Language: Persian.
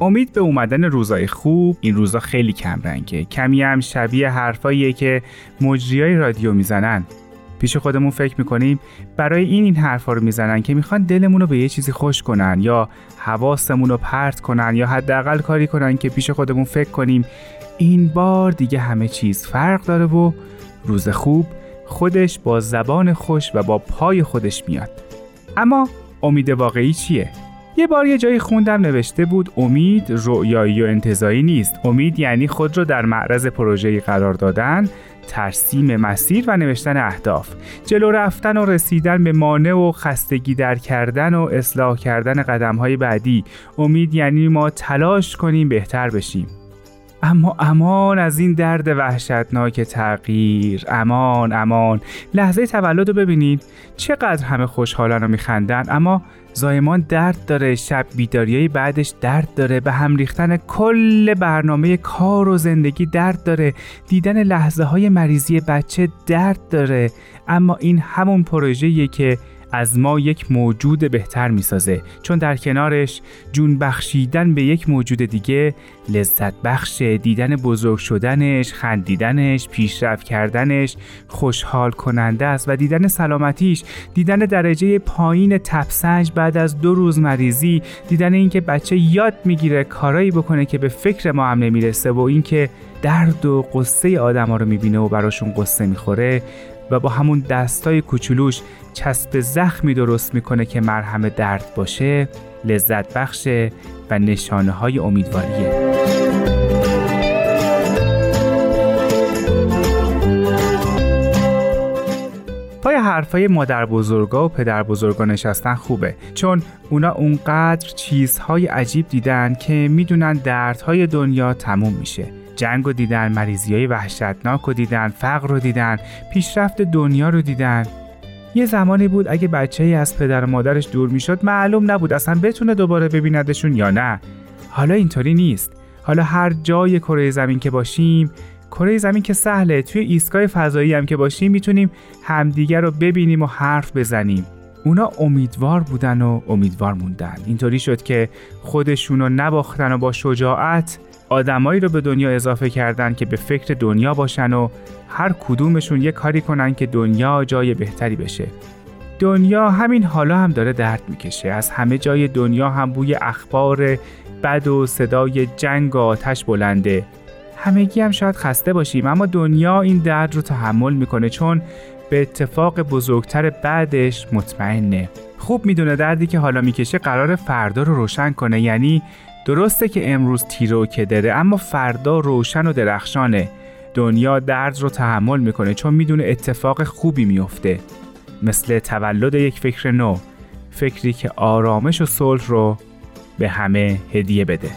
امید به اومدن روزای خوب این روزا خیلی کم رنگه. کمی هم شبیه حرفاییه که مجریای رادیو می‌زنن. پیش خودمون فکر می‌کنیم برای این این حرفا رو می‌زنن که می‌خوان دلمون رو به یه چیزی خوش کنن یا حواسمون رو پرت کنن یا حداقل کاری کنن که پیش خودمون فکر کنیم این بار دیگه همه چیز فرق داره و روز خوب خودش با زبان خوش و با پای خودش میاد. اما امید واقعی چیه؟ یه بار یه جایی خوندم نوشته بود امید رؤیایی و انتظایی نیست. امید یعنی خود رو در معرض پروژه‌ای قرار دادن ترسیم مسیر و نوشتن اهداف. جلو رفتن و رسیدن به مانع و خستگی در کردن و اصلاح کردن قدم های بعدی. امید یعنی ما تلاش کنیم بهتر بشیم. اما امان از این درد وحشتناک تغییر. امان امان. لحظه تولد رو ببینید. چقدر همه خوشحالن و میخندن. اما زایمان درد داره. شب بیداریای بعدش درد داره. به هم ریختن کل برنامه کار و زندگی درد داره. دیدن لحظه های مریضی بچه درد داره. اما این همون پروژه‌ایه که از ما یک موجود بهتر می‌سازه چون در کنارش جون بخشیدن به یک موجود دیگه لذت بخش دیدن بزرگ شدنش خندیدنش پیشرفت کردنش خوشحال کننده است و دیدن سلامتیش دیدن درجه پایین تپسنج بعد از دو روز مریضی دیدن اینکه بچه یاد می‌گیره کارایی بکنه که به فکر ما هم نمی‌رسه و اینکه درد و قصه آدما رو می‌بینه و براشون قصه می‌خوره. و با همون دستای کوچولوش چسب زخمی درست می‌کنه که مرهم درد باشه لذت بخشه و نشانه های امیدواریه. پای حرفای مادر بزرگا و پدر بزرگا نشستن خوبه چون اونا اونقدر چیزهای عجیب دیدن که می‌دونن دردهای دنیا تموم میشه. جنگ رو دیدن مریضی های وحشتناک رو دیدن فقر رو دیدن پیشرفت دنیا رو دیدن. یه زمانی بود اگه بچه ای از پدر و مادرش دور می‌شد معلوم نبود اصلا بتونه دوباره ببیندشون یا نه. حالا اینطوری نیست. حالا هر جای کره زمین که باشیم کره زمین که سهله توی ایستگاه فضایی هم که باشیم می‌تونیم همدیگر رو ببینیم و حرف بزنیم. اونا امیدوار بودن و امیدوار موندن. اینطوری شد که خودشونو نباختن و با شجاعت آدمایی رو به دنیا اضافه کردن که به فکر دنیا باشن و هر کدومشون یه کاری کنن که دنیا جای بهتری بشه. دنیا همین حالا هم داره درد می‌کشه. از همه جای دنیا هم بوی اخبار بد و صدای جنگ و آتش بلنده. همگی هم شاید خسته باشیم اما دنیا این درد رو تحمل می‌کنه چون به اتفاق بزرگتر بعدش مطمئنه. خوب می‌دونه دردی که حالا می‌کشه قرار فردا رو روشن کنه. یعنی درسته که امروز تیره و کدره اما فردا روشن و درخشانه. دنیا درد رو تحمل می‌کنه چون می‌دونه اتفاق خوبی میفته مثل تولد یک فکر نو فکری که آرامش و صلح رو به همه هدیه بده.